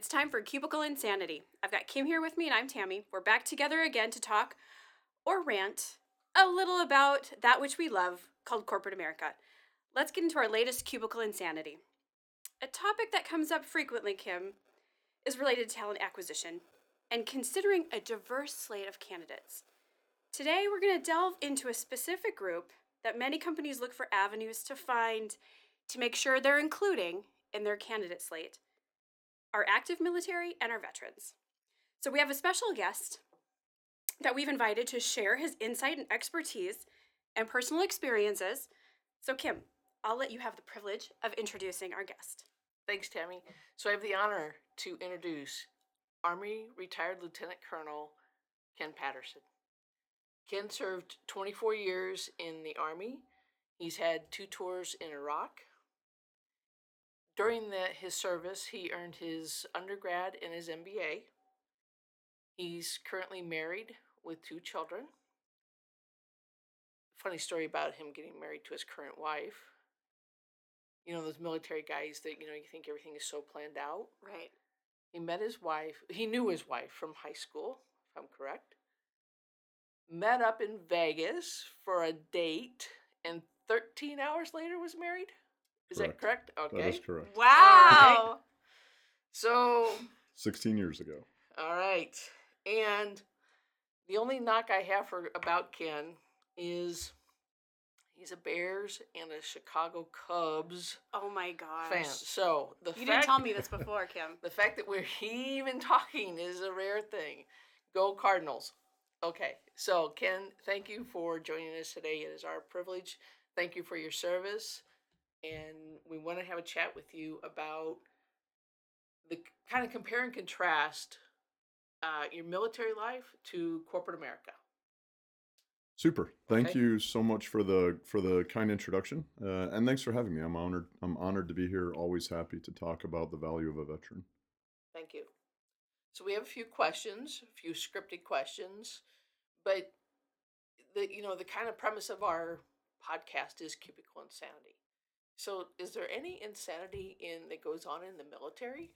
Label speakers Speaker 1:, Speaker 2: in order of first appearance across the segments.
Speaker 1: It's time for Cubicle Insanity. I've got Kim here with me, and I'm Tammy. We're back together again to talk or rant a little about that which we love called corporate America. Let's get into our latest Cubicle Insanity. A topic that comes up frequently, Kim, is related to talent acquisition and considering a diverse slate of candidates. Today, we're going to delve into a specific group that many companies look for avenues to find to make sure they're including in their candidate slate our active military and our veterans. So, we have a special guest that we've invited to share his insight and expertise and personal experiences. So, Kim, I'll let you have the privilege of introducing our guest.
Speaker 2: Thanks, Tammy. So I have the honor to introduce Army retired Lieutenant Colonel Ken Patterson. Ken served 24 years in the Army. He's had two tours in Iraq. During the, his service, he earned his undergrad and his MBA. He's currently married with two children. Funny story about him getting married to his current wife. You know, those military guys that, you know, you think everything is so planned out.
Speaker 1: Right.
Speaker 2: He met his wife, he knew his wife from high school, if I'm correct. Met up in Vegas for a date, and 13 hours later was married. Is that correct? Okay.
Speaker 3: That is correct.
Speaker 1: Wow.
Speaker 2: So,
Speaker 3: 16 years ago.
Speaker 2: all right. And the only knock I have for about Ken is he's a Bears and a Chicago Cubs
Speaker 1: Oh my gosh.
Speaker 2: fan. So the
Speaker 1: You
Speaker 2: fact,
Speaker 1: didn't tell me this before, Kim.
Speaker 2: the fact that we're even talking is a rare thing. Go Cardinals. Okay, so Ken, thank you for joining us today. It is our privilege. Thank you for your service. And we want to have a chat with you about the kind of compare and contrast uh, your military life to corporate America.
Speaker 3: Super. Thank
Speaker 2: Okay.
Speaker 3: you so much for the for the kind introduction, uh, and thanks for having me. I'm honored. I'm honored to be here. Always happy to talk about the value of a veteran.
Speaker 2: Thank you. So we have a few questions, a few scripted questions, but the you know the kind of premise of our podcast is cubicle insanity. So is there any insanity in that goes on in the military?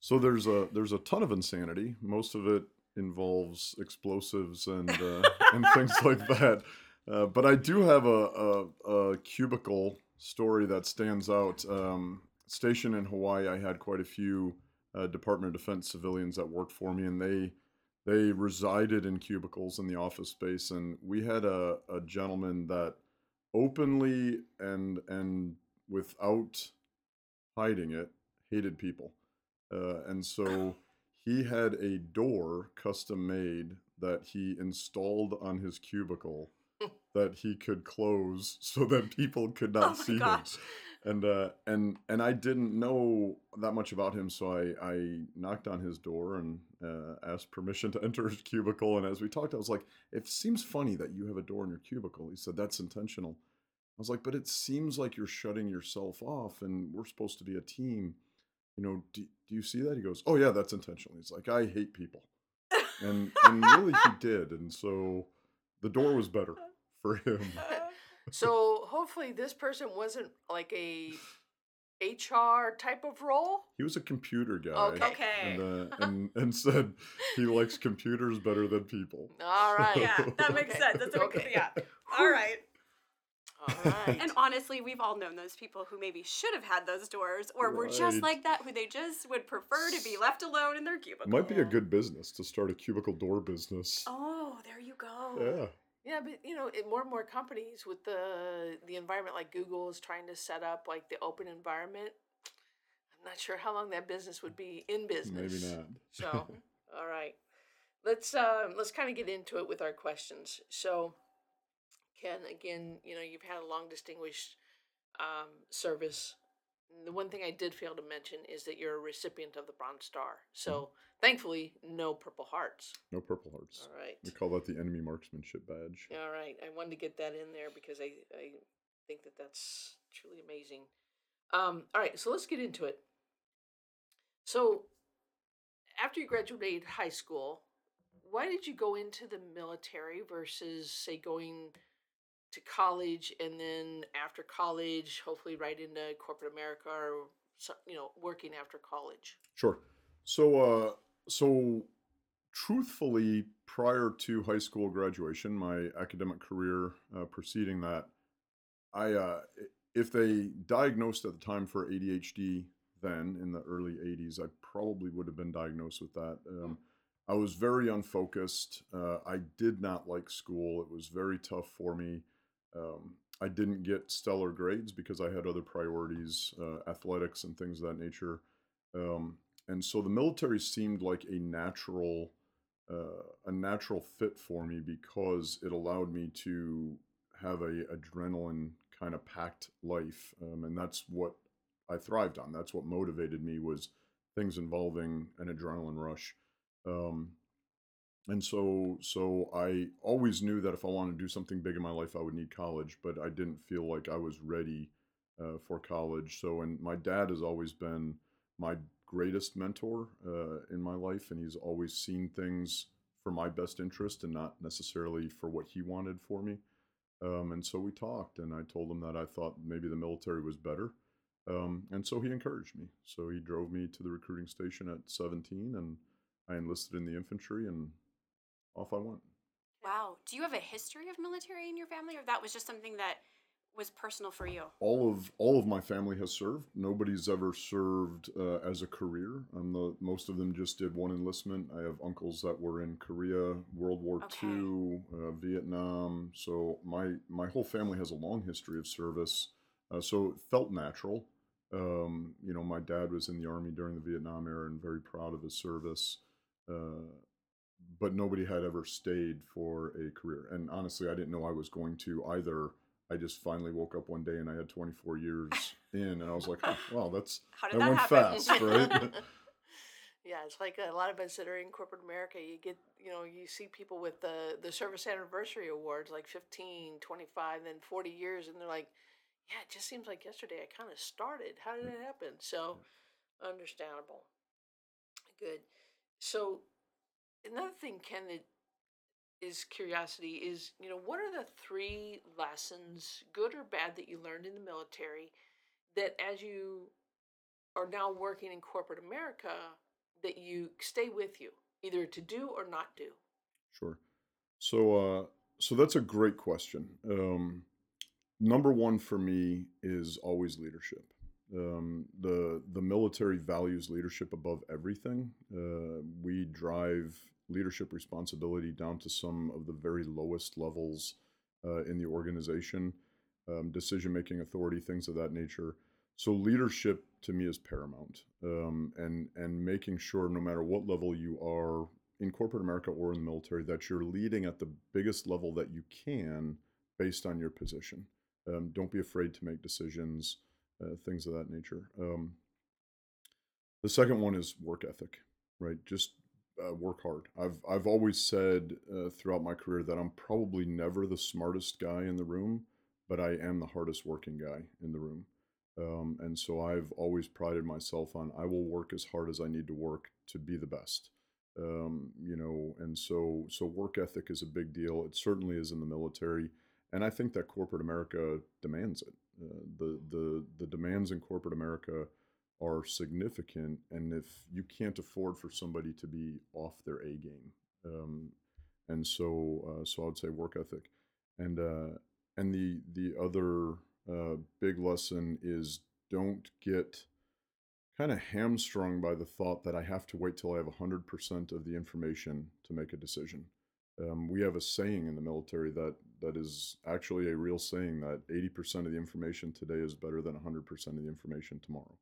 Speaker 3: So there's a there's a ton of insanity. Most of it involves explosives and uh, and things like that. Uh, but I do have a, a, a cubicle story that stands out. Um, stationed in Hawaii, I had quite a few uh, Department of Defense civilians that worked for me, and they they resided in cubicles in the office space. And we had a, a gentleman that openly and and without hiding it hated people. Uh, and so he had a door custom made that he installed on his cubicle that he could close so that people could not
Speaker 1: oh
Speaker 3: see
Speaker 1: gosh.
Speaker 3: him. And uh, and and I didn't know that much about him, so I, I knocked on his door and uh, asked permission to enter his cubicle. And as we talked, I was like, "It seems funny that you have a door in your cubicle." He said, "That's intentional." I was like, "But it seems like you're shutting yourself off, and we're supposed to be a team." you know, do, do you see that? He goes, oh yeah, that's intentional. He's like, I hate people, and and really he did, and so the door was better for him.
Speaker 2: So hopefully this person wasn't like a HR type of role.
Speaker 3: He was a computer guy,
Speaker 2: Okay.
Speaker 1: Okay.
Speaker 3: and uh, and and said he likes computers better than people.
Speaker 2: All right.
Speaker 1: yeah, that makes
Speaker 2: Okay.
Speaker 1: sense. That's what,
Speaker 2: Okay.
Speaker 1: yeah. All right.
Speaker 2: All right.
Speaker 1: And honestly, we've all known those people who maybe should have had those doors or were just like that, who they just would prefer to be left alone in their cubicle.
Speaker 3: Might be a good business to start a cubicle door business.
Speaker 1: Oh, there you go.
Speaker 3: Yeah.
Speaker 2: Yeah, but you know, it, more and more companies with the the environment like Google is trying to set up like the open environment. I'm not sure how long that business would be in business.
Speaker 3: Maybe not.
Speaker 2: So, all right, let's um, let's kind of get into it with our questions. So, Ken, again, you know, you've had a long distinguished um, service. The one thing I did fail to mention is that you're a recipient of the Bronze Star. So, thankfully, no Purple Hearts.
Speaker 3: No Purple Hearts.
Speaker 2: All right.
Speaker 3: We call that the enemy marksmanship badge.
Speaker 2: All right, I wanted to get that in there because I, I think that that's truly amazing. Um, all right, so let's get into it. So, after you graduated high school, why did you go into the military versus, say, going to college and then after college, hopefully right into corporate America or you know, working after college?
Speaker 3: Sure. So, uh, so truthfully, prior to high school graduation, my academic career uh, preceding that, I, uh, if they diagnosed at the time for ADHD then in the early 80s, I probably would have been diagnosed with that. Um, I was very unfocused. Uh, I did not like school. It was very tough for me. Um, I didn't get stellar grades because I had other priorities, uh, athletics and things of that nature. Um, and so the military seemed like a natural, uh, a natural fit for me because it allowed me to have a adrenaline kind of packed life, um, and that's what I thrived on. That's what motivated me was things involving an adrenaline rush. Um, and so so I always knew that if I wanted to do something big in my life, I would need college, but I didn't feel like I was ready uh, for college. So, and my dad has always been my greatest mentor uh, in my life, and he's always seen things for my best interest and not necessarily for what he wanted for me. Um, and so we talked, and I told him that I thought maybe the military was better. Um, and so he encouraged me. So he drove me to the recruiting station at 17, and I enlisted in the infantry, and off I went.
Speaker 1: Wow. Do you have a history of military in your family, or that was just something that was personal for you?
Speaker 3: all of all of my family has served. Nobody's ever served uh, as a career. Um, the most of them just did one enlistment. I have uncles that were in Korea, World War
Speaker 1: Okay.
Speaker 3: II, uh, Vietnam. So my my whole family has a long history of service. Uh, so it felt natural. Um, you know, my dad was in the army during the Vietnam era and very proud of his service. Uh, but nobody had ever stayed for a career. And honestly, I didn't know I was going to either. I just finally woke up one day and I had 24 years in, and I was like, oh, wow, that's
Speaker 1: How did
Speaker 3: that
Speaker 1: that
Speaker 3: went
Speaker 1: happen?
Speaker 3: fast, right?
Speaker 2: yeah, it's like a lot of us that are in corporate America, you get, you know, you see people with the, the service anniversary awards, like 15, 25, then 40 years, and they're like, yeah, it just seems like yesterday I kind of started. How did it happen? So, understandable. Good. So, another thing, Ken, that is curiosity is, you know, what are the three lessons, good or bad, that you learned in the military that as you are now working in corporate America, that you stay with you, either to do or not do?
Speaker 3: Sure. So, uh, so that's a great question. Um, number one for me is always leadership. Um, the the military values leadership above everything. Uh, we drive leadership responsibility down to some of the very lowest levels uh, in the organization, um, decision making authority, things of that nature. So leadership to me is paramount, um, and and making sure no matter what level you are in corporate America or in the military that you're leading at the biggest level that you can based on your position. Um, don't be afraid to make decisions, uh, things of that nature. Um, the second one is work ethic, right? Just uh, work hard. I've I've always said uh, throughout my career that I'm probably never the smartest guy in the room, but I am the hardest working guy in the room. Um, and so I've always prided myself on I will work as hard as I need to work to be the best. Um, you know, and so so work ethic is a big deal. It certainly is in the military, and I think that corporate America demands it. Uh, the the the demands in corporate America are significant, and if you can't afford for somebody to be off their A game, um, and so uh, so I would say work ethic, and uh, and the the other uh, big lesson is don't get kind of hamstrung by the thought that I have to wait till I have 100% of the information to make a decision. Um, we have a saying in the military that that is actually a real saying that 80% of the information today is better than 100% of the information tomorrow.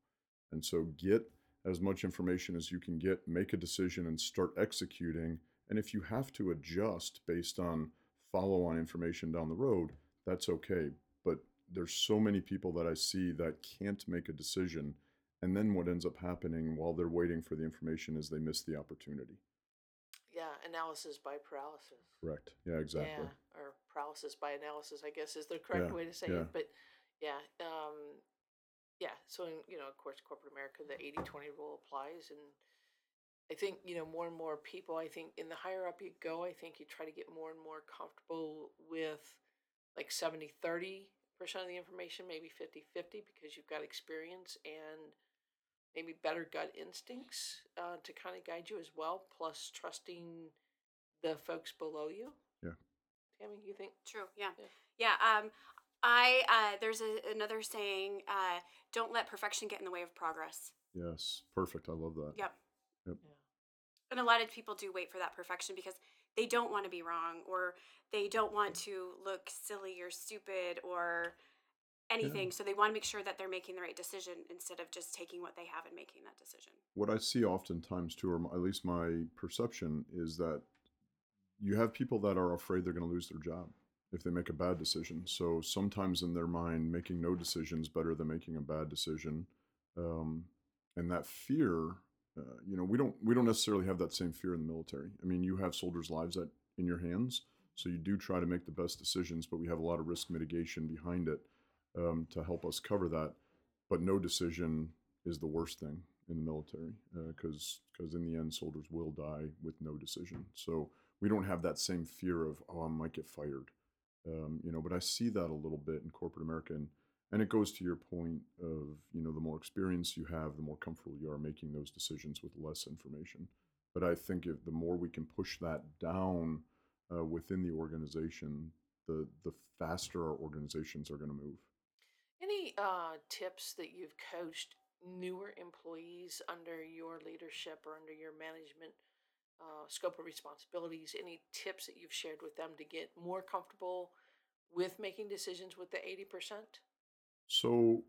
Speaker 3: And so get as much information as you can get, make a decision and start executing. And if you have to adjust based on follow on information down the road, that's okay. But there's so many people that I see that can't make a decision. And then what ends up happening while they're waiting for the information is they miss the opportunity.
Speaker 2: Yeah, analysis by paralysis.
Speaker 3: Correct. Yeah, exactly.
Speaker 2: Yeah, or paralysis by analysis, I guess is the correct
Speaker 3: Yeah,
Speaker 2: way to say
Speaker 3: yeah.
Speaker 2: it. But yeah, um, yeah. So in, you know, of course, corporate America, the 80-20 rule applies, and I think you know more and more people. I think in the higher up you go, I think you try to get more and more comfortable with like 70-30 percent of the information, maybe 50-50 because you've got experience and maybe better gut instincts uh, to kind of guide you as well, plus trusting the folks below you.
Speaker 3: Yeah.
Speaker 2: Tammy, you think?
Speaker 1: True. Yeah.
Speaker 2: Yeah.
Speaker 1: Yeah. um, I uh, there's a, another saying: uh, "Don't let perfection get in the way of progress."
Speaker 3: Yes, perfect. I love that.
Speaker 1: Yep.
Speaker 3: Yep.
Speaker 1: And a lot of people do wait for that perfection because they don't want to be wrong or they don't want to look silly or stupid or anything. So they want to make sure that they're making the right decision instead of just taking what they have and making that decision.
Speaker 3: What I see oftentimes too, or at least my perception, is that you have people that are afraid they're going to lose their job if they make a bad decision. So sometimes in their mind, making no decision is better than making a bad decision. Um, and that fear, uh, you know, we don't we don't necessarily have that same fear in the military. I mean, you have soldiers' lives at in your hands, so you do try to make the best decisions, but we have a lot of risk mitigation behind it um, to help us cover that. But no decision is the worst thing in the military because because in the end, soldiers will die with no decision. So we don't have that same fear of oh, I might get fired, um, you know. But I see that a little bit in corporate America, and and it goes to your point of you know the more experience you have, the more comfortable you are making those decisions with less information. But I think if the more we can push that down uh, within the organization, the the faster our organizations are going to move.
Speaker 2: Any uh, tips that you've coached newer employees under your leadership or under your management uh, scope of responsibilities? Any tips that you've shared with them to get more comfortable with making decisions with the 80%?
Speaker 3: So,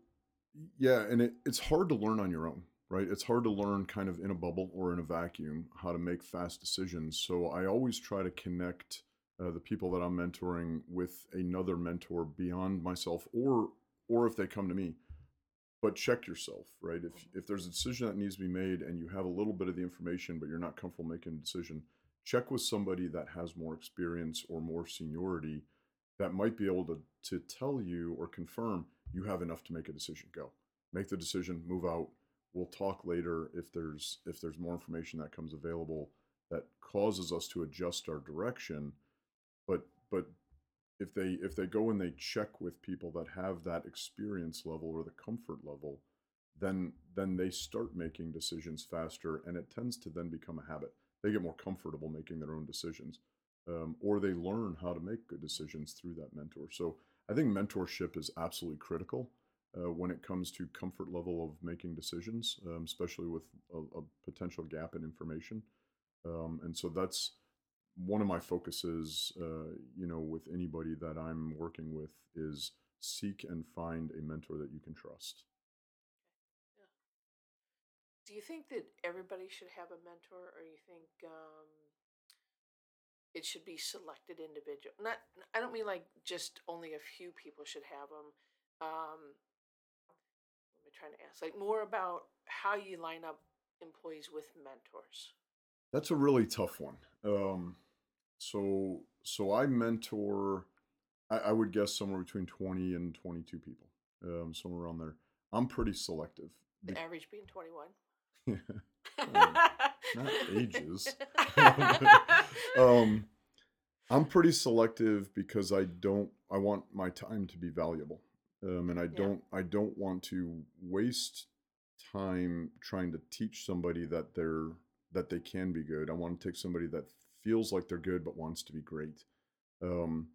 Speaker 3: yeah, and it, it's hard to learn on your own, right? It's hard to learn kind of in a bubble or in a vacuum how to make fast decisions. So, I always try to connect uh, the people that I'm mentoring with another mentor beyond myself, or or if they come to me. But check yourself, right? If mm-hmm. if there's a decision that needs to be made and you have a little bit of the information, but you're not comfortable making a decision, check with somebody that has more experience or more seniority that might be able to to tell you or confirm you have enough to make a decision. Go. Make the decision move out. We'll talk later if there's if there's more information that comes available that causes us to adjust our direction but but if they if they go and they check with people that have that experience level or the comfort level then then they start making decisions faster and it tends to then become a habit they get more comfortable making their own decisions um, or they learn how to make good decisions through that mentor. So I think mentorship is absolutely critical uh, when it comes to comfort level of making decisions, um, especially with a, a, potential gap in information. Um, and so that's one of my focuses, uh, you know, with anybody that I'm working with is seek and find a mentor that you can trust.
Speaker 2: Yeah. Do you think that everybody should have a mentor, or you think um, it should be selected individual? Not, I don't mean like just only a few people should have them. Um, what am I trying to ask? Like more about how you line up employees with mentors.
Speaker 3: That's a really tough one. Um, so so I mentor, I, I would guess somewhere between twenty and twenty-two people, um, somewhere around there. I'm pretty selective.
Speaker 2: The
Speaker 3: Be-
Speaker 2: average being 21.
Speaker 3: not ages. um, I'm pretty selective because I don't. I want my time to be valuable, um, and I don't. I don't want to waste time trying to teach somebody that they're that they can be good. I want to take somebody that feels like they're good but wants to be great. Um,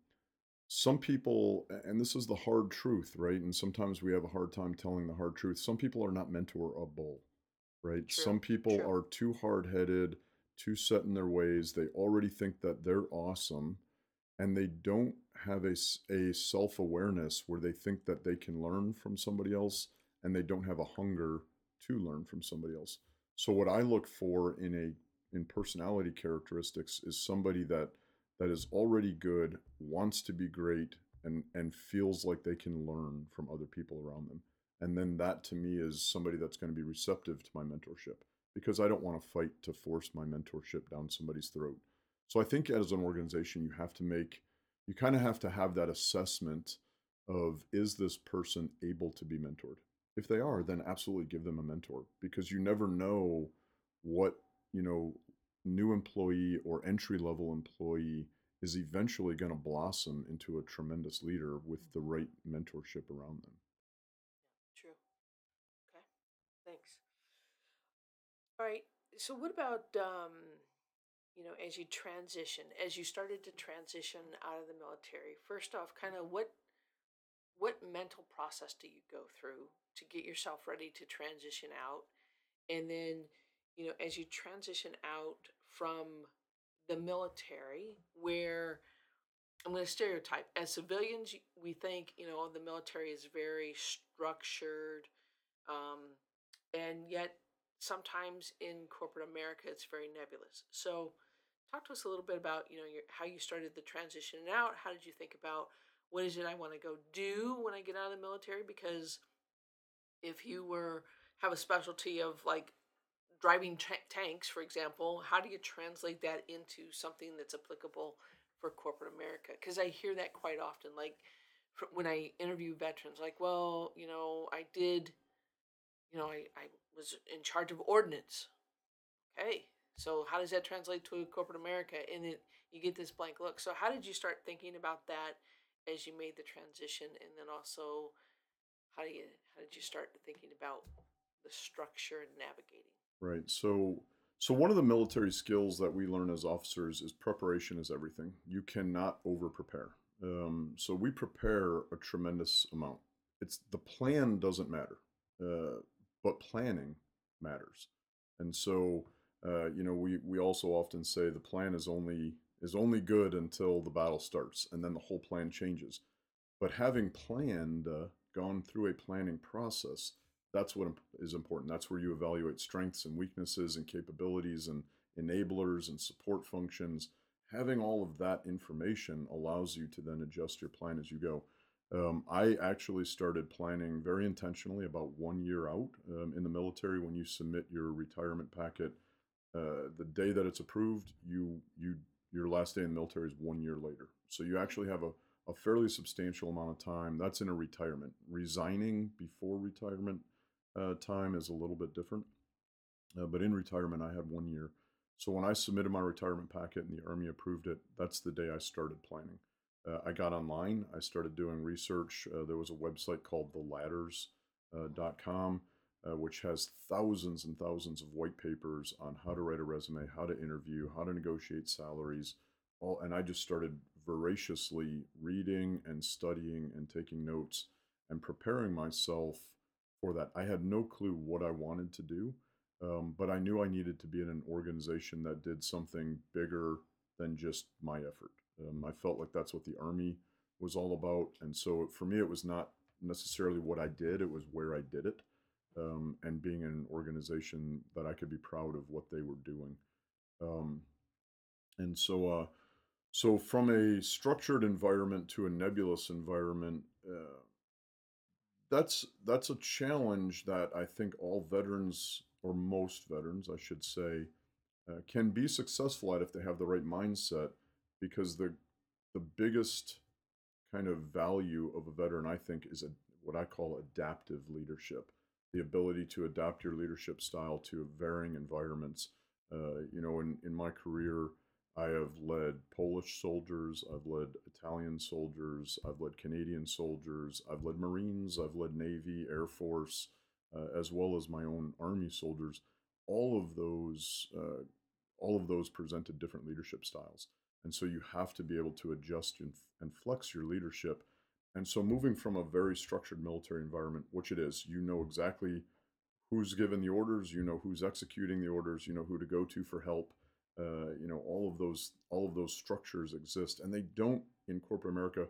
Speaker 3: some people, and this is the hard truth, right? And sometimes we have a hard time telling the hard truth. Some people are not mentorable, right?
Speaker 2: True,
Speaker 3: Some people
Speaker 2: true.
Speaker 3: are too hard headed, too set in their ways. They already think that they're awesome and they don't have a, a self awareness where they think that they can learn from somebody else and they don't have a hunger to learn from somebody else. So, what I look for in a in personality characteristics is somebody that that is already good, wants to be great, and and feels like they can learn from other people around them. And then that to me is somebody that's going to be receptive to my mentorship because I don't want to fight to force my mentorship down somebody's throat. So I think as an organization, you have to make you kind of have to have that assessment of is this person able to be mentored? If they are, then absolutely give them a mentor because you never know what, you know, new employee or entry level employee is eventually going to blossom into a tremendous leader with the right mentorship around them.
Speaker 2: True. Okay. Thanks. All right. So what about um, you know, as you transition, as you started to transition out of the military? First off, kind of what what mental process do you go through to get yourself ready to transition out? And then, you know, as you transition out from the military, where I'm going to stereotype as civilians, we think, you know, the military is very structured, um, and yet sometimes in corporate America, it's very nebulous. So, talk to us a little bit about, you know, your, how you started the transition out. How did you think about what is it I want to go do when I get out of the military? Because if you were have a specialty of like driving ta- tanks, for example, how do you translate that into something that's applicable for corporate America? Because I hear that quite often. Like when I interview veterans, like, well, you know, I did, you know, I, I was in charge of ordnance. Okay, so how does that translate to corporate America? And it, you get this blank look. So how did you start thinking about that as you made the transition, and then also how do you how did you start thinking about the structure and navigating?
Speaker 3: Right. So, so one of the military skills that we learn as officers is preparation is everything. You cannot over prepare. Um, so we prepare a tremendous amount. It's the plan doesn't matter, uh, but planning matters. And so, uh, you know, we we also often say the plan is only is only good until the battle starts, and then the whole plan changes. But having planned, uh, gone through a planning process, that's what is important. That's where you evaluate strengths and weaknesses and capabilities and enablers and support functions. Having all of that information allows you to then adjust your plan as you go. Um, I actually started planning very intentionally about one year out um, in the military. When you submit your retirement packet, uh, the day that it's approved, you you your last day in the military is one year later. So you actually have a, a fairly substantial amount of time. That's in a retirement. Resigning before retirement uh, time is a little bit different. Uh, but in retirement, I had one year. So when I submitted my retirement packet and the Army approved it, that's the day I started planning. Uh, I got online. I started doing research. Uh, there was a website called theladders.com, uh, which has thousands and thousands of white papers on how to write a resume, how to interview, how to negotiate salaries. All, and I just started voraciously reading and studying and taking notes and preparing myself for that. I had no clue what I wanted to do, um, but I knew I needed to be in an organization that did something bigger than just my effort. Um, I felt like that's what the Army was all about. And so for me, it was not necessarily what I did, it was where I did it. Um, and being in an organization that I could be proud of what they were doing. Um, and so, uh, so from a structured environment to a nebulous environment, uh, that's that's a challenge that I think all veterans or most veterans, I should say, uh, can be successful at if they have the right mindset. Because the the biggest kind of value of a veteran, I think, is a, what I call adaptive leadership, the ability to adapt your leadership style to varying environments. Uh, you know, in in my career, I have led Polish soldiers, I've led Italian soldiers, I've led Canadian soldiers, I've led Marines, I've led Navy, Air Force, uh, as well as my own Army soldiers. All of those, uh, all of those presented different leadership styles, and so you have to be able to adjust and, and flex your leadership. And so, moving from a very structured military environment, which it is, you know exactly who's given the orders, you know who's executing the orders, you know who to go to for help uh, you know all of those all of those structures exist and they don't in corporate america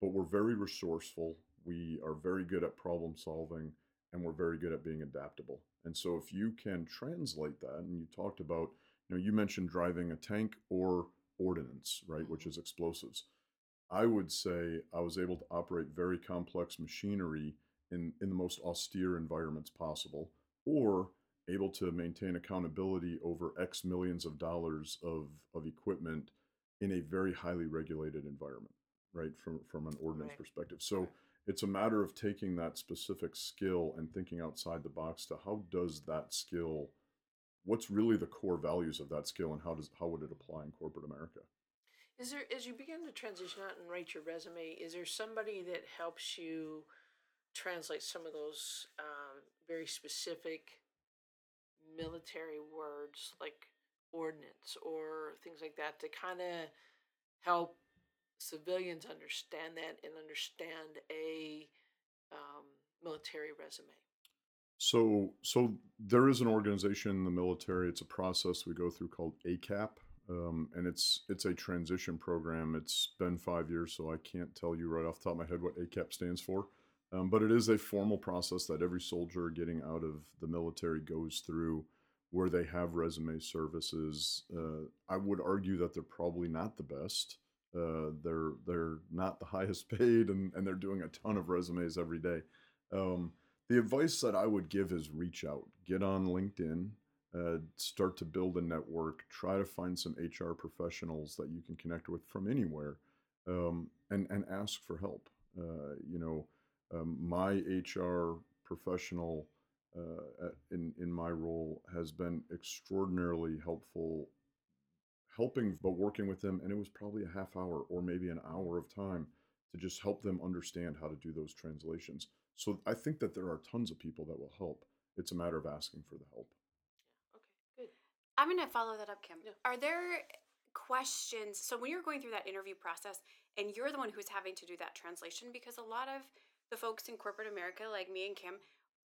Speaker 3: but we're very resourceful we are very good at problem solving and we're very good at being adaptable. And so if you can translate that and you talked about you know you mentioned driving a tank or ordnance right which is explosives. I would say i was able to operate very complex machinery in in the most austere environments possible or able to maintain accountability over X millions of dollars of, of equipment in a very highly regulated environment, right? From from an ordnance
Speaker 2: Right.
Speaker 3: perspective. So
Speaker 2: Right.
Speaker 3: it's a matter of taking that specific skill and thinking outside the box to how does that skill what's really the core values of that skill and how does how would it apply in corporate America?
Speaker 2: Is there as you begin to transition out and write your resume, is there somebody that helps you translate some of those um, very specific military words like ordnance or things like that to kind of help civilians understand that and understand a um, military resume.
Speaker 3: So, so there is an organization in the military. It's a process we go through called ACAP, um, and it's it's a transition program. It's been five years, so I can't tell you right off the top of my head what ACAP stands for. Um, but it is a formal process that every soldier getting out of the military goes through, where they have resume services. Uh, I would argue that they're probably not the best. Uh, they're they're not the highest paid, and, and they're doing a ton of resumes every day. Um, the advice that I would give is reach out, get on LinkedIn, uh, start to build a network, try to find some HR professionals that you can connect with from anywhere, um, and and ask for help. Uh, you know, um, my HR professional uh, in in my role has been extraordinarily helpful, helping but working with them, and it was probably a half hour or maybe an hour of time to just help them understand how to do those translations. So I think that there are tons of people that will help. It's a matter of asking for the help.
Speaker 2: Okay, good.
Speaker 1: I'm going to follow that up, Kim.
Speaker 2: Yeah.
Speaker 1: Are there questions? So when you're going through that interview process and you're the one who's having to do that translation, because a lot of the folks in corporate America, like me and Kim,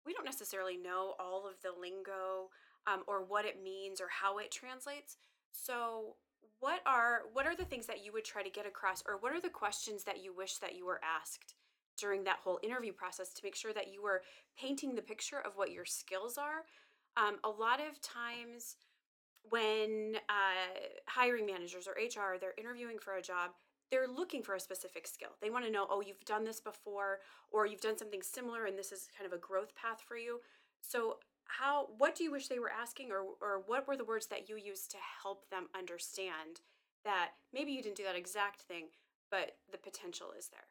Speaker 1: we don't necessarily know all of the lingo um, or what it means or how it translates. So what are what are the things that you would try to get across or what are the questions that you wish that you were asked during that whole interview process to make sure that you were painting the picture of what your skills are um, a lot of times when uh, hiring managers or hr they're interviewing for a job they're looking for a specific skill they want to know oh you've done this before or you've done something similar and this is kind of a growth path for you so how what do you wish they were asking or or what were the words that you used to help them understand that maybe you didn't do that exact thing but the potential is there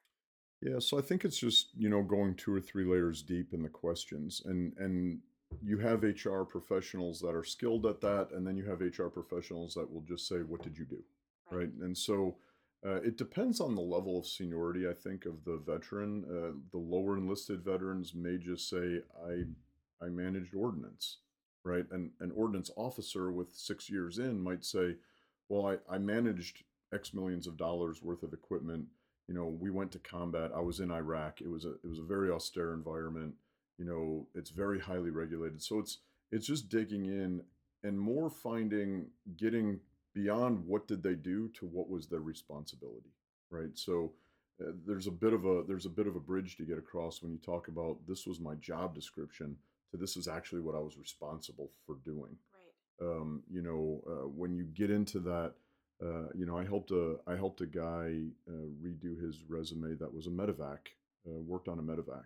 Speaker 3: Yeah, so I think it's just, you know, going two or three layers deep in the questions. And and you have HR professionals that are skilled at that, and then you have HR professionals that will just say, "What did you do?" Right? And so uh, it depends on the level of seniority, I think, of the veteran. Uh, the lower enlisted veterans may just say, "I I managed ordnance," right? And an ordnance officer with six years in might say, "Well, I, I managed X millions of dollars worth of equipment." you know we went to combat i was in iraq it was a it was a very austere environment you know it's very highly regulated so it's it's just digging in and more finding getting beyond what did they do to what was their responsibility right so uh, there's a bit of a there's a bit of a bridge to get across when you talk about this was my job description to this is actually what i was responsible for doing
Speaker 1: right
Speaker 3: um, you know, uh, when you get into that, uh, you know, I helped a I helped a guy uh, redo his resume that was a medevac, uh, worked on a medevac,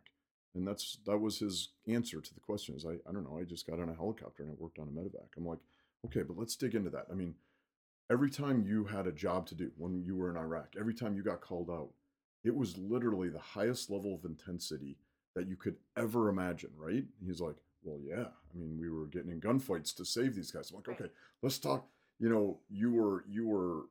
Speaker 3: and that's that was his answer to the question. Is I I don't know, I just got on a helicopter and I worked on a medevac. I'm like, okay, but let's dig into that. I mean, every time you had a job to do when you were in Iraq, every time you got called out, it was literally the highest level of intensity that you could ever imagine, right? He's like, well, yeah. I mean, we were getting in gunfights to save these guys. I'm like, okay, let's talk. You know, you were you were,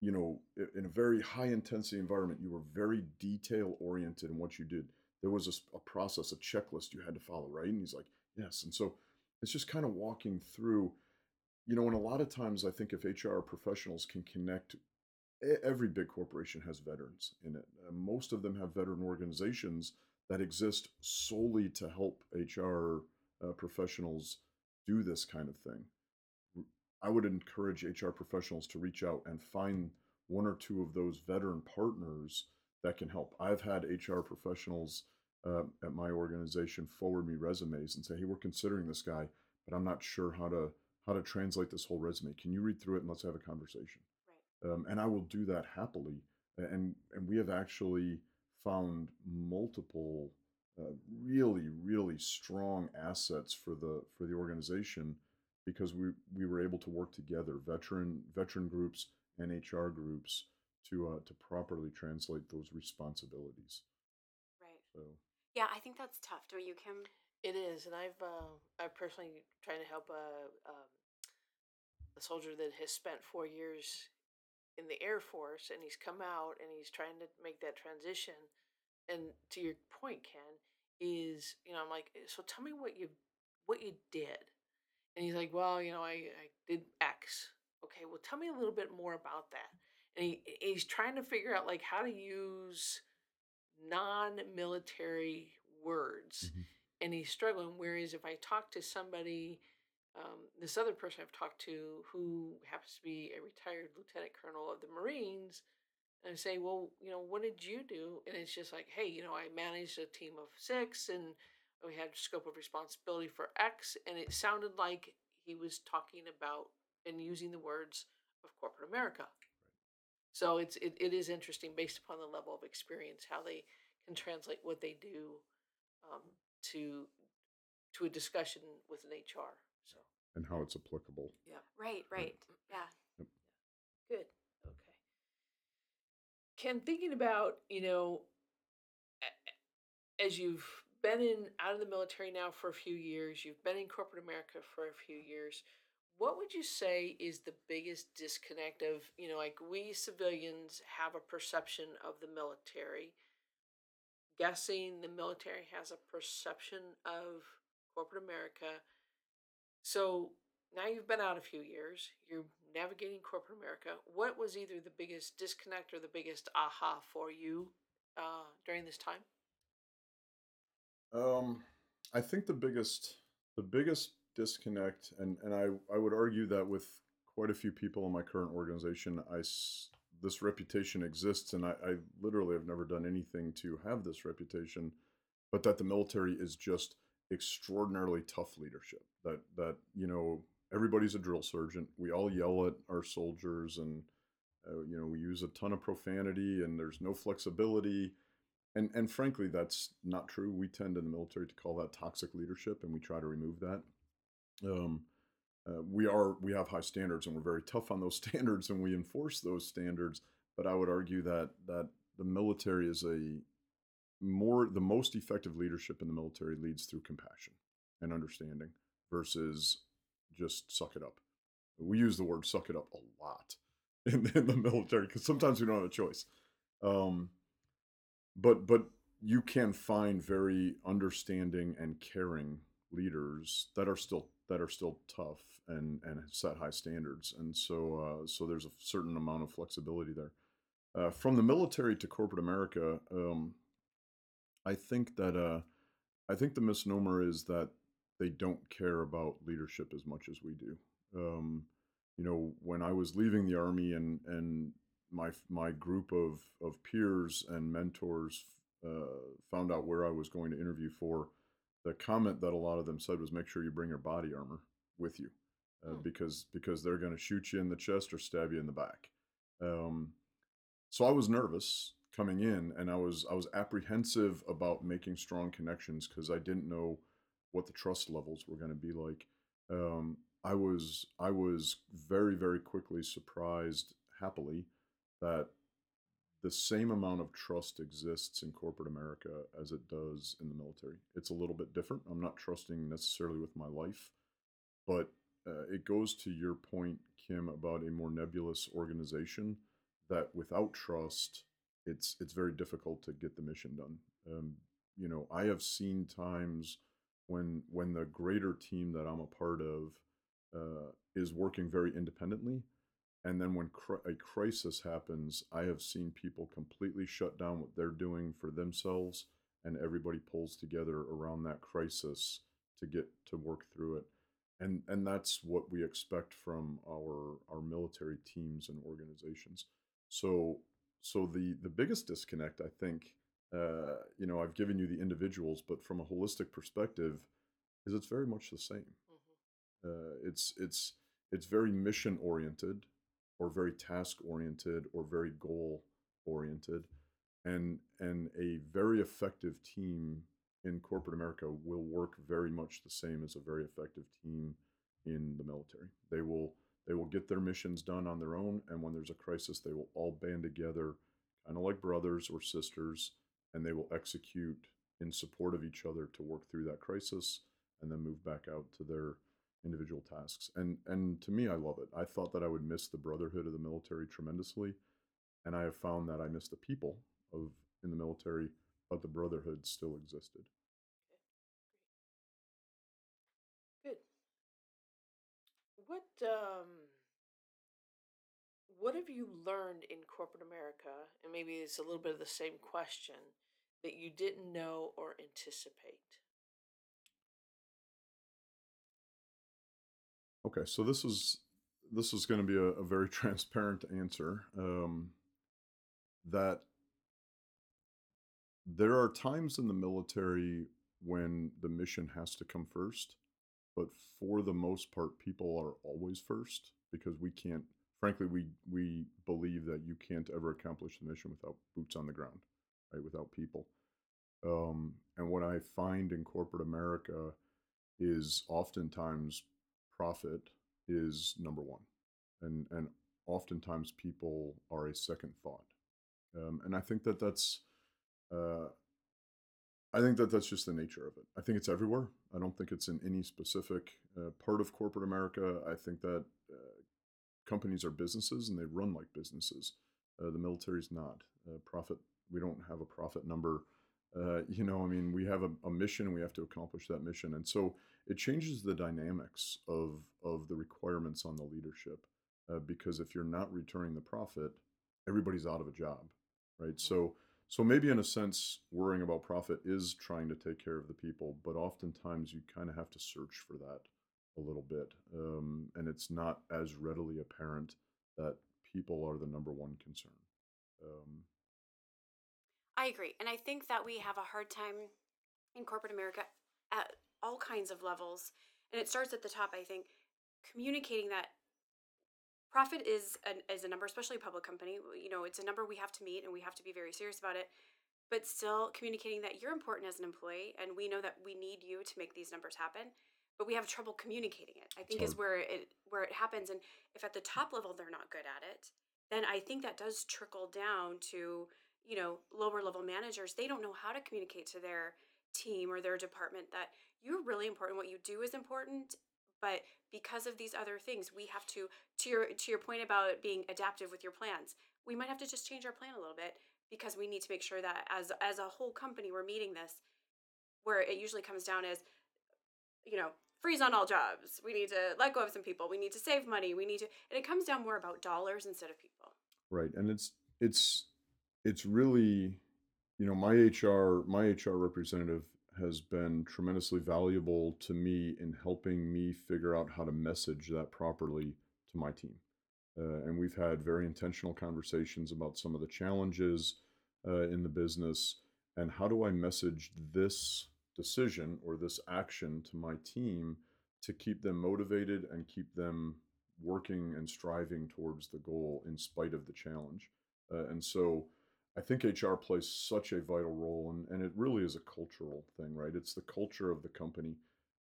Speaker 3: you know, in a very high intensity environment. You were very detail oriented in what you did. There was a process, a checklist you had to follow, right? And he's like, yes. And so it's just kind of walking through, you know, and a lot of times I think if HR professionals can connect every big corporation has veterans in it. Most of them have veteran organizations that exist solely to help HR uh, professionals do this kind of thing. I would encourage HR professionals to reach out and find one or two of those veteran partners that can help. I've had HR professionals uh, at my organization forward me resumes and say, "Hey, we're considering this guy, but I'm not sure how to how to translate this whole resume. Can you read through it and let's have a conversation?"
Speaker 1: right
Speaker 3: um, and I will do that happily. And and we have actually found multiple uh, really really strong assets for the for the organization because we we were able to work together, veteran veteran groups and HR groups to uh, to properly translate those responsibilities.
Speaker 1: right
Speaker 3: So
Speaker 1: yeah i think that's tough don't you kim
Speaker 2: It is, and I've uh, I personally trying to help a um, a soldier that has spent four years in the Air Force, and he's come out and he's trying to make that transition. And to your point, Ken, is you know I'm like, so tell me what you what you did, And he's like, well, you know, I, I did X. Okay, well, tell me a little bit more about that. And he, he's trying to figure out like how to use non-military words
Speaker 3: Mhm.
Speaker 2: and he's struggling whereas if i talk to somebody um, this other person i've talked to who happens to be a retired lieutenant colonel of the marines and i say well you know what did you do? And it's just like hey you know i managed a team of six and we had scope of responsibility for x and it sounded like he was talking about and using the words of corporate america. So it's it, it is interesting based upon the level of experience how they can translate what they do um, to to a discussion with an HR.
Speaker 3: And how it's applicable.
Speaker 2: yeah,
Speaker 1: Right, right. Yeah.
Speaker 2: good. Okay. Ken, thinking about you know, as you've been in out of the military now for a few years, you've been in corporate America for a few years. What would you say is the biggest disconnect of you know, like we civilians have a perception of the military guessing the military has a perception of corporate America. So now you've been out a few years, you're navigating corporate America. What was either the biggest disconnect or the biggest aha for you uh, during this time?
Speaker 3: Um, I think the biggest the biggest disconnect, and and I I would argue that with quite a few people in my current organization, I this reputation exists, and I, I literally have never done anything to have this reputation, but that the military is just extraordinarily tough leadership. That that you know everybody's a drill sergeant. We all yell at our soldiers, and uh, you know we use a ton of profanity, and there's no flexibility and and frankly that's not true we tend in the military to call that toxic leadership and we try to remove that um, uh, we are we have high standards and we're very tough on those standards and we enforce those standards but i would argue that that the military is a more the most effective leadership in the military leads through compassion and understanding versus just suck it up. We use the word suck it up a lot in, in the military because sometimes we don't have a choice. Um, but but you can find very understanding and caring leaders that are still that are still tough and and set high standards. And so uh, so there's a certain amount of flexibility there. Uh, from the military to corporate america um, i think that uh, i think the misnomer is that they don't care about leadership as much as we do um, you know when i was leaving the army and and my my group of of peers and mentors uh, found out where I was going to interview for, the comment that a lot of them said was, "Make sure you bring your body armor with you, uh,
Speaker 2: Hmm.
Speaker 3: because because they're going to shoot you in the chest or stab you in the back." Um, so I was nervous coming in, and I was I was apprehensive about making strong connections because I didn't know what the trust levels were going to be like. Um, I was I was very very quickly surprised, happily, that the same amount of trust exists in corporate America as it does in the military. It's a little bit different. I'm not trusting necessarily with my life, but uh, it goes to your point, Kim, about a more nebulous organization that without trust, it's it's very difficult to get the mission done. Um, you know, I have seen times when when the greater team that I'm a part of uh, is working very independently and then when cri- a crisis happens, I have seen people completely shut down what they're doing for themselves, and everybody pulls together around that crisis to get to work through it. And and that's what we expect from our our military teams and organizations. So so the the biggest disconnect, I think, uh, you know, I've given you the individuals, but from a holistic perspective, is it's very much the same.
Speaker 2: Mhm.
Speaker 3: Uh, it's it's it's very mission oriented or very task oriented or very goal oriented and and a very effective team in corporate america will work very much the same as a very effective team in the military they will they will get their missions done on their own and when there's a crisis they will all band together kind of like brothers or sisters and they will execute in support of each other to work through that crisis and then move back out to their individual tasks. And and to me, I love it. I thought that I would miss the brotherhood of the military tremendously, and I have found that I miss the people of in the military, but the brotherhood still existed.
Speaker 2: What um what have you learned in corporate America? And maybe it's a little bit of the same question that you didn't know or anticipate.
Speaker 3: Okay, so this is this is going to be a, a very transparent answer. Um, that there are times in the military when the mission has to come first, but for the most part, people are always first because we can't. Frankly, we we believe that you can't ever accomplish the mission without boots on the ground, right? Without people. Um, and what I find in corporate America is oftentimes profit is number one, and and oftentimes people are a second thought, um, and I think that that's uh, I think that that's just the nature of it. I think it's everywhere. I don't think it's in any specific uh, part of corporate America. I think that uh, companies are businesses and they run like businesses. Uh, the military's not. Uh, profit. We don't have a profit number. Uh, you know, I mean, we have a, a mission and we have to accomplish that mission, and so it changes the dynamics of of the requirements on the leadership. Uh, because if you're not returning the profit, everybody's out of a job, right? So so maybe in a sense, worrying about profit is trying to take care of the people, but oftentimes you kind of have to search for that a little bit, um, and it's not as readily apparent that people are the number one concern. Um,
Speaker 1: I agree. And I think that we have a hard time in corporate America at all kinds of levels. And it starts at the top, I think, communicating that profit is an, is a number, especially a public company. You know, it's a number we have to meet and we have to be very serious about it. But still communicating that you're important as an employee and we know that we need you to make these numbers happen. But we have trouble communicating it. I think is where it where it happens. And if at the top level they're not good at it, then I think that does trickle down to you know lower level managers. They don't know how to communicate to their team or their department that you're really important. What you do is important, but because of these other things, we have to to your to your point about being adaptive with your plans. We might have to just change our plan a little bit because we need to make sure that as as a whole company we're meeting this where it usually comes down as you know freeze on all jobs we need to let go of some people we need to save money we need to and it comes down more about dollars instead of people
Speaker 3: right, and it's it's it's really, you know, my HR my HR representative has been tremendously valuable to me in helping me figure out how to message that properly to my team. Uh, and we've had very intentional conversations about some of the challenges uh, in the business and how do I message this decision or this action to my team to keep them motivated and keep them working and striving towards the goal in spite of the challenge. Uh, and so I think HR plays such a vital role, and, and it really is a cultural thing, right? It's the culture of the company,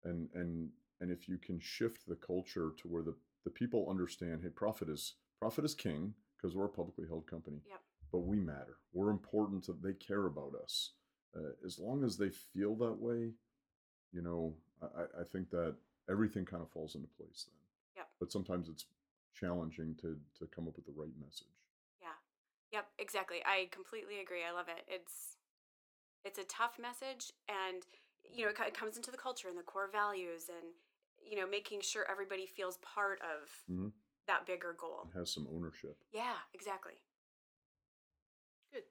Speaker 3: and and and if you can shift the culture to where the the people understand, hey, profit is profit is king because we're a publicly held company,
Speaker 1: yep
Speaker 3: but we matter. We're important. To, they care about us. Uh, as long as they feel that way, you know, I, I I think that everything kind of falls into place then.
Speaker 1: yep
Speaker 3: But sometimes it's challenging to to come up with the right message.
Speaker 1: Yeah yep exactly i completely agree i love it it's it's a tough message and you know it, it comes into the culture and the core values and you know making sure everybody feels part of
Speaker 3: hmm
Speaker 1: that bigger goal
Speaker 3: It has some ownership.
Speaker 1: yeah exactly
Speaker 2: Good.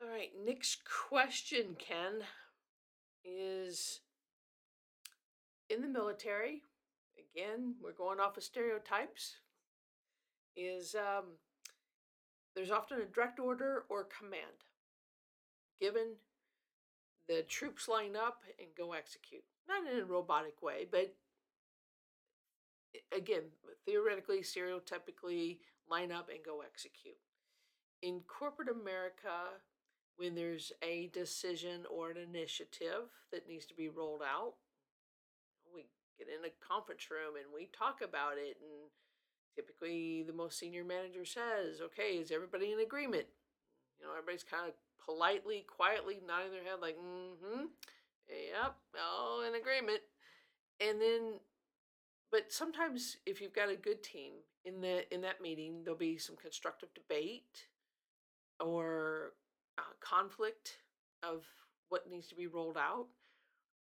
Speaker 2: All right. All right. Next question, Ken, is in the military. Again, we're going off of stereotypes. Is um, there's often a direct order or command given. The troops line up and go execute. Not in a robotic way, but again, theoretically, stereotypically, line up and go execute. In corporate America, when there's a decision or an initiative that needs to be rolled out, we get in a conference room and we talk about it. And typically, the most senior manager says, Okay, is everybody in agreement? You know, everybody's kind of politely, quietly nodding their head, like, Mm hmm, yep, all in agreement. And then but sometimes if you've got a good team in the in that meeting there'll be some constructive debate or uh, conflict of what needs to be rolled out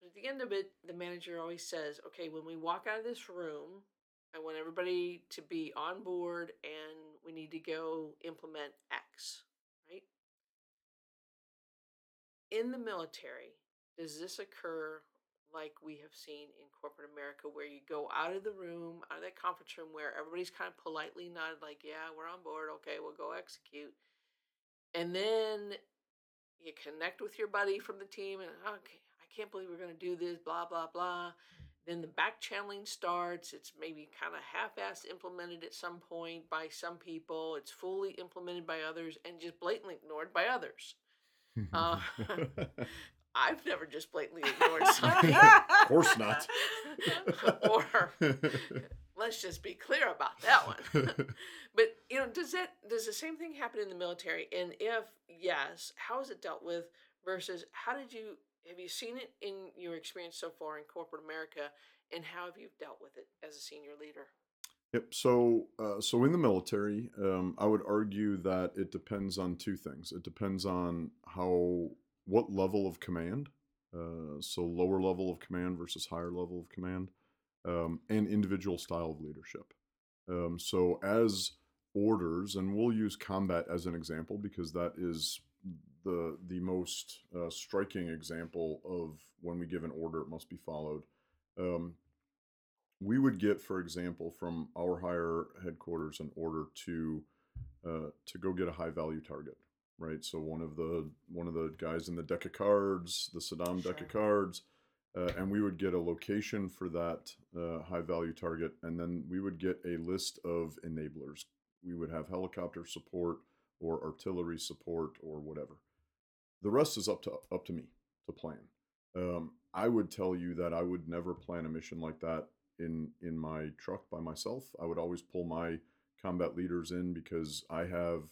Speaker 2: At the end of it, the manager always says, okay, when we walk out of this room, I want everybody to be on board and we need to go implement X, right? In the military, does this occur like we have seen in corporate America where you go out of the room, out of that conference room where everybody's kind of politely nodded, like, yeah, we're on board, okay, we'll go execute. And then you connect with your buddy from the team and okay, I can't believe we're gonna do this, blah, blah, blah. Then the back channeling starts. It's maybe kind of half-assed implemented at some point by some people. It's fully implemented by others and just blatantly ignored by others. Uh, I've never just blatantly ignored something.
Speaker 3: of course not.
Speaker 2: or let's just be clear about that one. but you know, does that does the same thing happen in the military? And if yes, how is it dealt with versus how did you have you seen it in your experience so far in corporate America and how have you dealt with it as a senior leader?
Speaker 3: Yep. So, uh, so in the military, um, I would argue that it depends on two things. It depends on how, what level of command, uh, so lower level of command versus higher level of command, um, and individual style of leadership. Um, so, as orders, and we'll use combat as an example because that is the the most uh, striking example of when we give an order, it must be followed. Um, we would get, for example, from our higher headquarters an order to uh, to go get a high value target, right? So one of the one of the guys in the deck of cards, the Saddam deck of cards, uh, and we would get a location for that uh, high value target, and then we would get a list of enablers. We would have helicopter support or artillery support or whatever. The rest is up to up to me to plan. Um, I would tell you that I would never plan a mission like that in in my truck by myself. I would always pull my combat leaders in because I have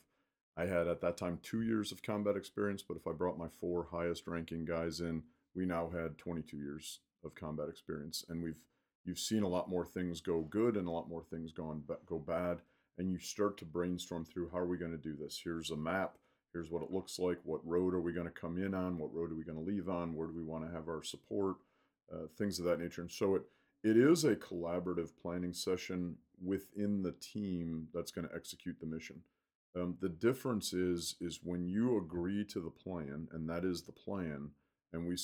Speaker 3: I had at that time two years of combat experience, but if I brought my four highest ranking guys in, we now had 22 years of combat experience, and we've you've seen a lot more things go good and a lot more things gone go bad, and you start to brainstorm through how are we going to do this. Here's a map. Here's what it looks like. What road are we going to come in on? What road are we going to leave on? Where do we want to have our support? Uh, things of that nature. And so it it is a collaborative planning session within the team that's going to execute the mission. Um, the difference is is when you agree to the plan, and that is the plan, and we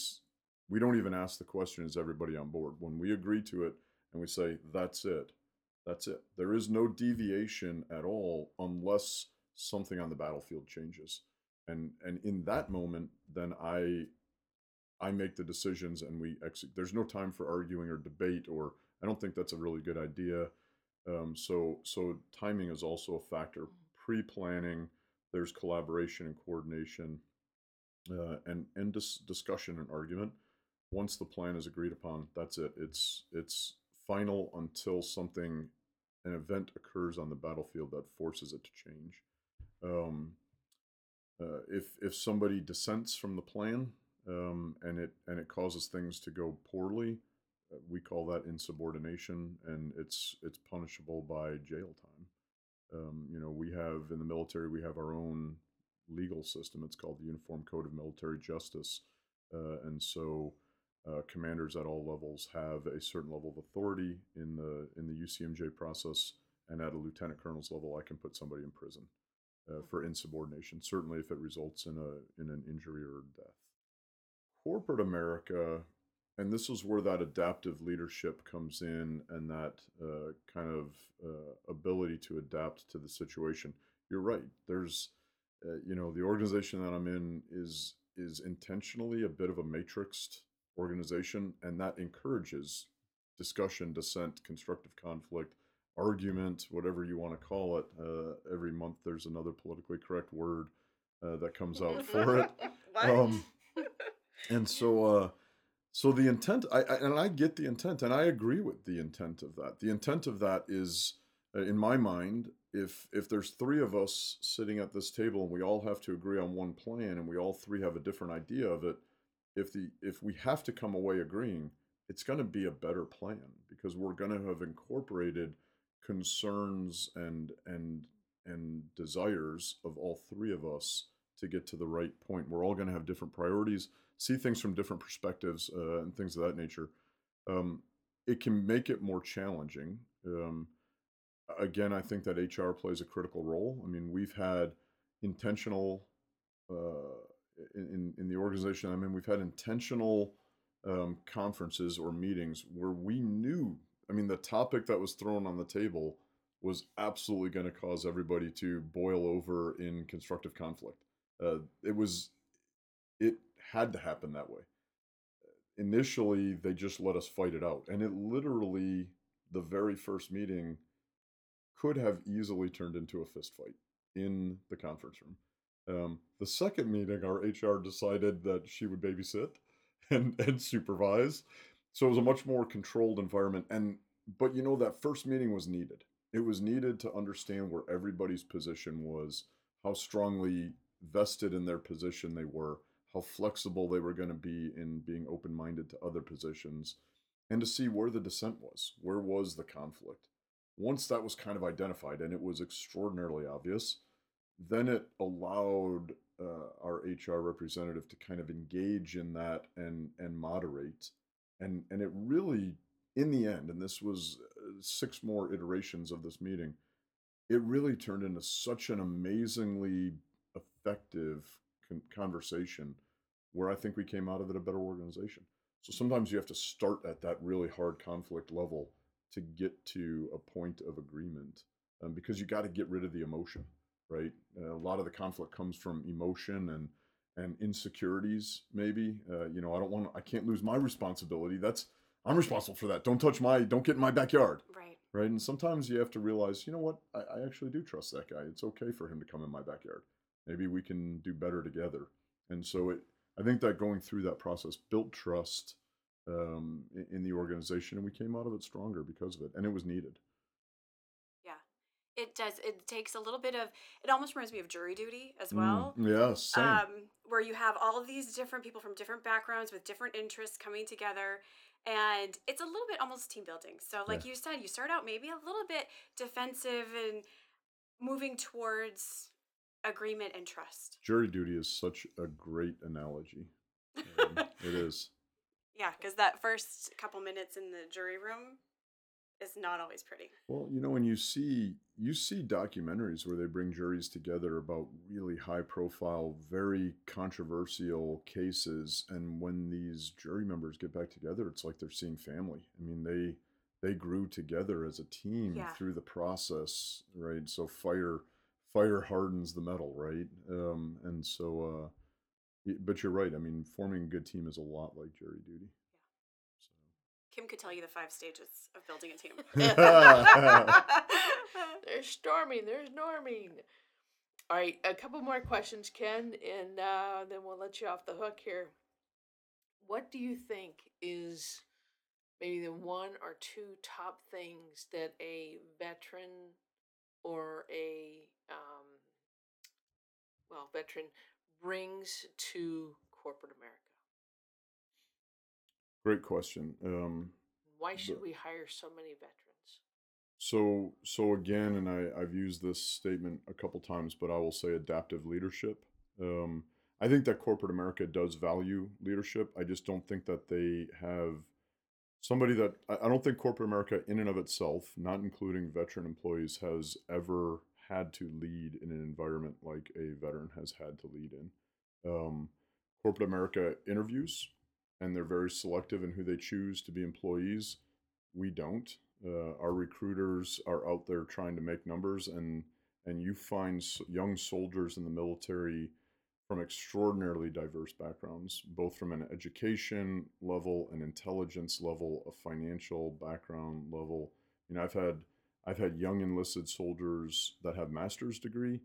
Speaker 3: we don't even ask the question, is everybody on board? When we agree to it and we say that's it, that's it. There is no deviation at all unless something on the battlefield changes. And and in that moment, then I I make the decisions and we execute. There's no time for arguing or debate, or I don't think that's a really good idea. Um, so so timing is also a factor. Pre-planning, there's collaboration and coordination, uh, and and dis- discussion and argument. Once the plan is agreed upon, that's it. It's it's final until something, an event occurs on the battlefield that forces it to change. Um, uh, if if somebody dissents from the plan um, and it and it causes things to go poorly, uh, we call that insubordination, and it's it's punishable by jail time. Um, you know, we have in the military we have our own legal system. It's called the Uniform Code of Military Justice, uh, and so uh, commanders at all levels have a certain level of authority in the in the UCMJ process, and at a lieutenant colonel's level, I can put somebody in prison uh, for insubordination. Certainly, if it results in a in an injury or death. Corporate America, and this is where that adaptive leadership comes in, and that uh, kind of uh, ability to adapt to the situation. You're right. There's, uh, you know, the organization that I'm in is is intentionally a bit of a matrixed organization, and that encourages discussion, dissent, constructive conflict, argument, whatever you want to call it. Uh, every month, there's another politically correct word uh, that comes out for it. Um, and so, uh, so the intent, I, I and I get the intent, and I agree with the intent of that. The intent of that is, uh, in my mind, if if there's three of us sitting at this table and we all have to agree on one plan, and we all three have a different idea of it, if the if we have to come away agreeing, it's going to be a better plan because we're going to have incorporated concerns and and and desires of all three of us to get to the right point. We're all going to have different priorities, see things from different perspectives, uh, and things of that nature. Um, it can make it more challenging. Um, again, I think that HR plays a critical role. I mean, we've had intentional uh, in in the organization. I mean, we've had intentional um, conferences or meetings where we knew. I mean, the topic that was thrown on the table was absolutely going to cause everybody to boil over in constructive conflict. Uh, it was, it had to happen that way. Initially, they just let us fight it out, and it literally, the very first meeting, could have easily turned into a fist fight in the conference room. Um, the second meeting, our HR decided that she would babysit and and supervise, so it was a much more controlled environment. And but you know that first meeting was needed. It was needed to understand where everybody's position was, how strongly vested in their position they were, how flexible they were going to be in being open minded to other positions, and to see where the dissent was. Where was the conflict? Once that was kind of identified and it was extraordinarily obvious, then it allowed uh, our HR representative to kind of engage in that and and moderate, and and it really, in the end, and this was uh, six more iterations of this meeting, it really turned into such an amazingly effective con- conversation, where I think we came out of it a better organization. So sometimes you have to start at that really hard conflict level to get to a point of agreement, um, because you got to get rid of the emotion right? Uh, a lot of the conflict comes from emotion and and insecurities, maybe. Uh, you know, I don't want I can't lose my responsibility. That's I'm responsible for that. Don't touch my don't get in my backyard.
Speaker 1: Right.
Speaker 3: Right. And sometimes you have to realize, you know what, I, I actually do trust that guy. It's okay for him to come in my backyard. Maybe we can do better together. And so it I think that going through that process built trust um, in, in the organization, and we came out of it stronger because of it, and it was needed.
Speaker 1: It does. It takes a little bit of. It almost reminds me of jury duty as well.
Speaker 3: Mm, yeah, same.
Speaker 1: um, where you have all of these different people from different backgrounds with different interests coming together and it's a little bit almost team building so like
Speaker 3: Yeah.
Speaker 1: you said you start out maybe a little bit defensive and moving towards agreement and trust
Speaker 3: Jury duty is such a great analogy. Um, it is.
Speaker 1: yeah because that first couple minutes in the jury room is not always pretty
Speaker 3: Well, you know, when you see you see documentaries where they bring juries together about really high profile, very controversial cases, and when these jury members get back together, it's like they're seeing family. I mean, they they grew together as a team
Speaker 1: Yeah.
Speaker 3: through the process, right? So fire fire hardens the metal, right? Um, and so, uh, but you're right. I mean, forming a good team is a lot like jury duty.
Speaker 1: Kim could tell you the five stages of building a team
Speaker 2: There's storming. There's norming. All right, a couple more questions, Ken, and uh, then we'll let you off the hook here. What do you think is maybe the one or two top things that a veteran or a um, well veteran brings to corporate America?
Speaker 3: Great question. Um,
Speaker 2: Why should
Speaker 3: The-
Speaker 2: we hire so many veterans?
Speaker 3: So, so again, and I, I've used this statement a couple times, but I will say adaptive leadership. Um, I think that corporate America does value leadership. I just don't think that they have somebody that I, I don't think corporate America, in and of itself, not including veteran employees, has ever had to lead in an environment like a veteran has had to lead in. Um, corporate America interviews, and they're very selective in who they choose to be employees. We don't. Uh, our recruiters are out there trying to make numbers, and and you find young soldiers in the military from extraordinarily diverse backgrounds, both from an education level, an intelligence level, a financial background level. You know, I've had I've had young enlisted soldiers that have master's degree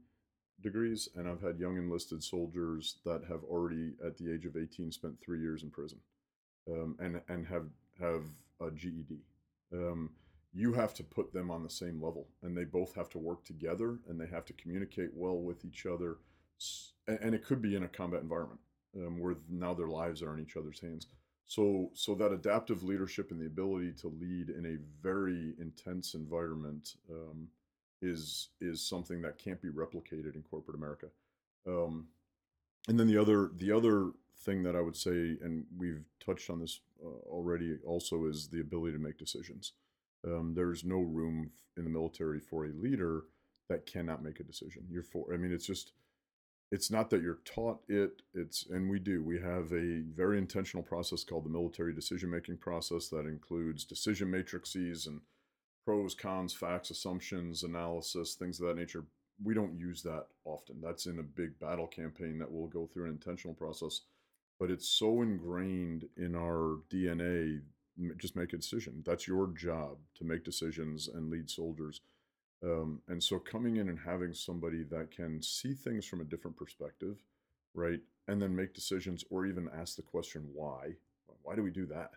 Speaker 3: degrees, and I've had young enlisted soldiers that have already, at the age of 18, spent three years in prison, um, and and have have a GED. Um, you have to put them on the same level, and they both have to work together, and they have to communicate well with each other, and, it could be in a combat environment um, where now their lives are in each other's hands. So, so that adaptive leadership and the ability to lead in a very intense environment um, is is something that can't be replicated in corporate America. Um, and then the other the other thing that I would say, and we've touched on this uh, already, also is the ability to make decisions. Um, there's no room in the military for a leader that cannot make a decision. You're for. I mean, it's just it's not that you're taught it it's and we do we have a very intentional process called the military decision making process that includes decision matrices and pros cons facts assumptions analysis things of that nature we don't use that often that's in a big battle campaign that we'll go through an intentional process but it's so ingrained in our dna just make a decision that's your job to make decisions and lead soldiers um, and so coming in and having somebody that can see things from a different perspective, right, and then make decisions or even ask the question why. Why do we do that?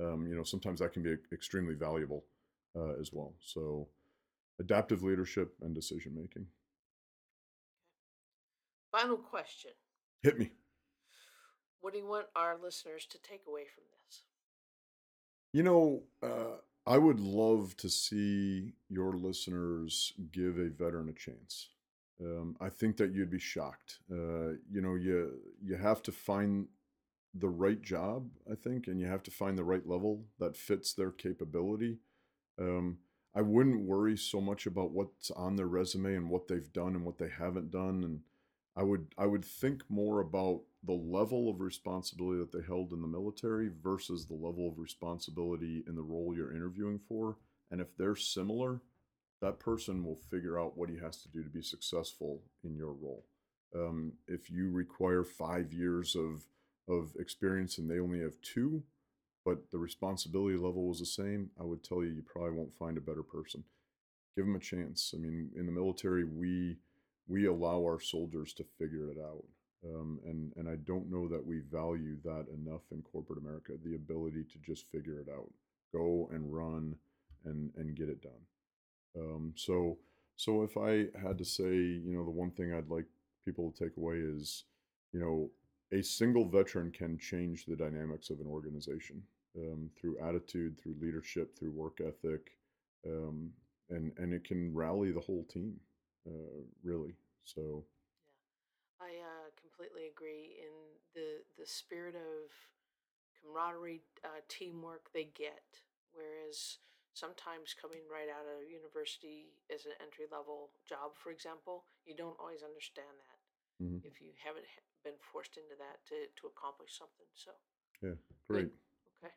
Speaker 3: Um, you know, sometimes that can be extremely valuable uh, as well. So, adaptive leadership and decision making.
Speaker 2: Final question.
Speaker 3: Hit me.
Speaker 2: What do you want our listeners to take away from this?
Speaker 3: You know, uh, I would love to see your listeners give a veteran a chance. Um, I think that you'd be shocked. Uh, you know, you you have to find the right job, I think, and you have to find the right level that fits their capability. Um, I wouldn't worry so much about what's on their resume and what they've done and what they haven't done, and I would I would think more about the level of responsibility that they held in the military versus the level of responsibility in the role you're interviewing for. And if they're similar, that person will figure out what he has to do to be successful in your role. Um, if you require five years of of experience and they only have two, but the responsibility level was the same, I would tell you you probably won't find a better person. Give them a chance. I mean, in the military, we we allow our soldiers to figure it out. Um, and and I don't know that we value that enough in corporate America. The ability to just figure it out, go and run, and and get it done. Um, so so if I had to say, you know, the one thing I'd like people to take away is, you know, a single veteran can change the dynamics of an organization um, through attitude, through leadership, through work ethic, um, and and it can rally the whole team, uh, really. So yeah,
Speaker 2: I uh, completely agree in the the spirit of camaraderie, uh, teamwork they get. Whereas sometimes coming right out of university as an entry level job, for example, you don't always understand that
Speaker 3: mhm.
Speaker 2: if you haven't been forced into that to to accomplish something. So
Speaker 3: yeah,
Speaker 2: good.
Speaker 3: great.
Speaker 2: Okay.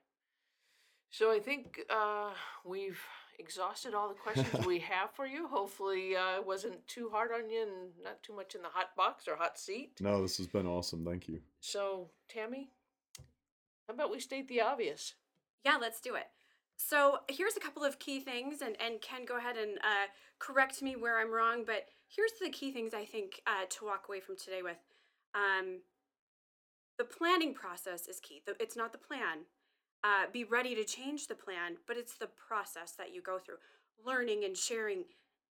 Speaker 2: So I think uh, we've exhausted all the questions we have for you. Hopefully, uh, it wasn't too hard on you and not too much in the hot box or hot seat.
Speaker 3: No, this has been awesome. Thank you.
Speaker 2: So, Tammy, how about we state the obvious?
Speaker 1: Yeah, let's do it. So here's a couple of key things, and, and Ken, go ahead and uh, correct me where I'm wrong, but here's the key things I think uh, to walk away from today with. Um, the planning process is key. The- It's not the plan. Uh, be ready to change the plan, but it's the process that you go through, learning and sharing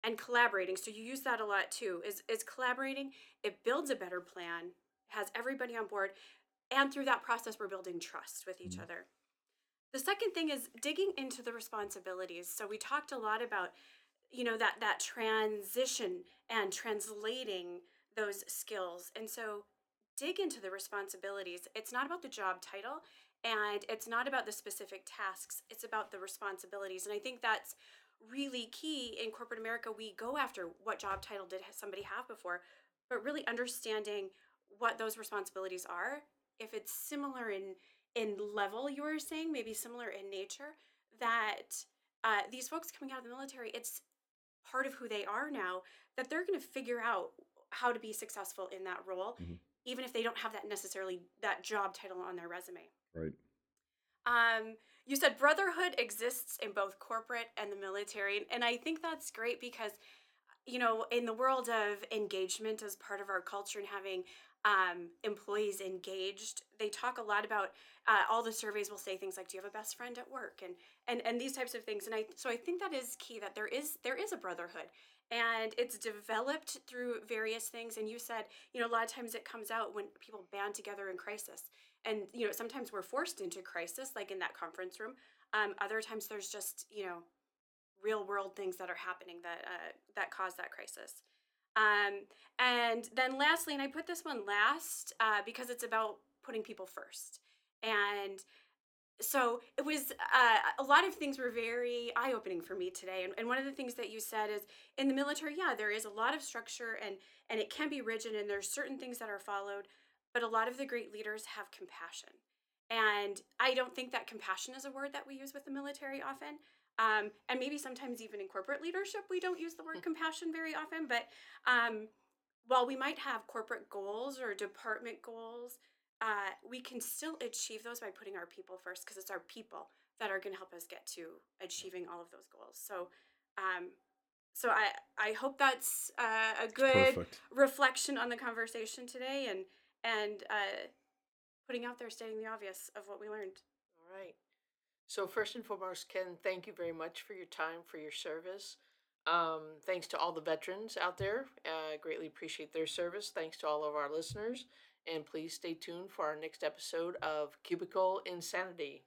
Speaker 1: and collaborating. So you use that a lot too. Is is collaborating? It builds a better plan, has everybody on board, and through that process, we're building trust with each
Speaker 3: Mhm.
Speaker 1: other. The second thing is digging into the responsibilities. So we talked a lot about, you know, that that transition and translating those skills. And so dig into the responsibilities. It's not about the job title and it's not about the specific tasks. It's about the responsibilities. And I think that's really key in corporate America. We go after what job title did somebody have before, but really understanding what those responsibilities are. If it's similar in in level you were saying maybe similar in nature that uh, these folks coming out of the military it's part of who they are now that they're going to figure out how to be successful in that role
Speaker 3: Mhm.
Speaker 1: even if they don't have that necessarily that job title on their resume
Speaker 3: Right.
Speaker 1: um, you said brotherhood exists in both corporate and the military, and I think that's great because, you know, in the world of engagement as part of our culture and having um, employees engaged, they talk a lot about. Uh, all the surveys will say things like, "Do you have a best friend at work?" and and and these types of things. And I so I think that is key that there is there is a brotherhood, and it's developed through various things. And you said, you know, a lot of times it comes out when people band together in crisis and you know sometimes we're forced into crisis like in that conference room um, other times there's just you know real world things that are happening that uh, that cause that crisis Um, and then lastly, and I put this one last uh, because it's about putting people first. And so it was uh, a lot of things were very eye-opening for me today and, and one of the things that you said is in the military yeah there is a lot of structure and and it can be rigid and there's certain things that are followed but a lot of the great leaders have compassion. And i don't think that compassion is a word that we use with the military often. Um, and maybe sometimes even in corporate leadership we don't use the word compassion very often but um, while we might have corporate goals or department goals uh, we can still achieve those by putting our people first because it's our people that are going to help us get to achieving all of those goals. So, um, so I I hope that's uh, a good reflection on the conversation today and and uh, putting out there stating the obvious of what we learned.
Speaker 2: All right. So first and foremost, Ken, thank you very much for your time, for your service. Um, thanks to all the veterans out there. Uh, greatly appreciate their service. Thanks to all of our listeners. And please stay tuned for our next episode of Cubicle Insanity.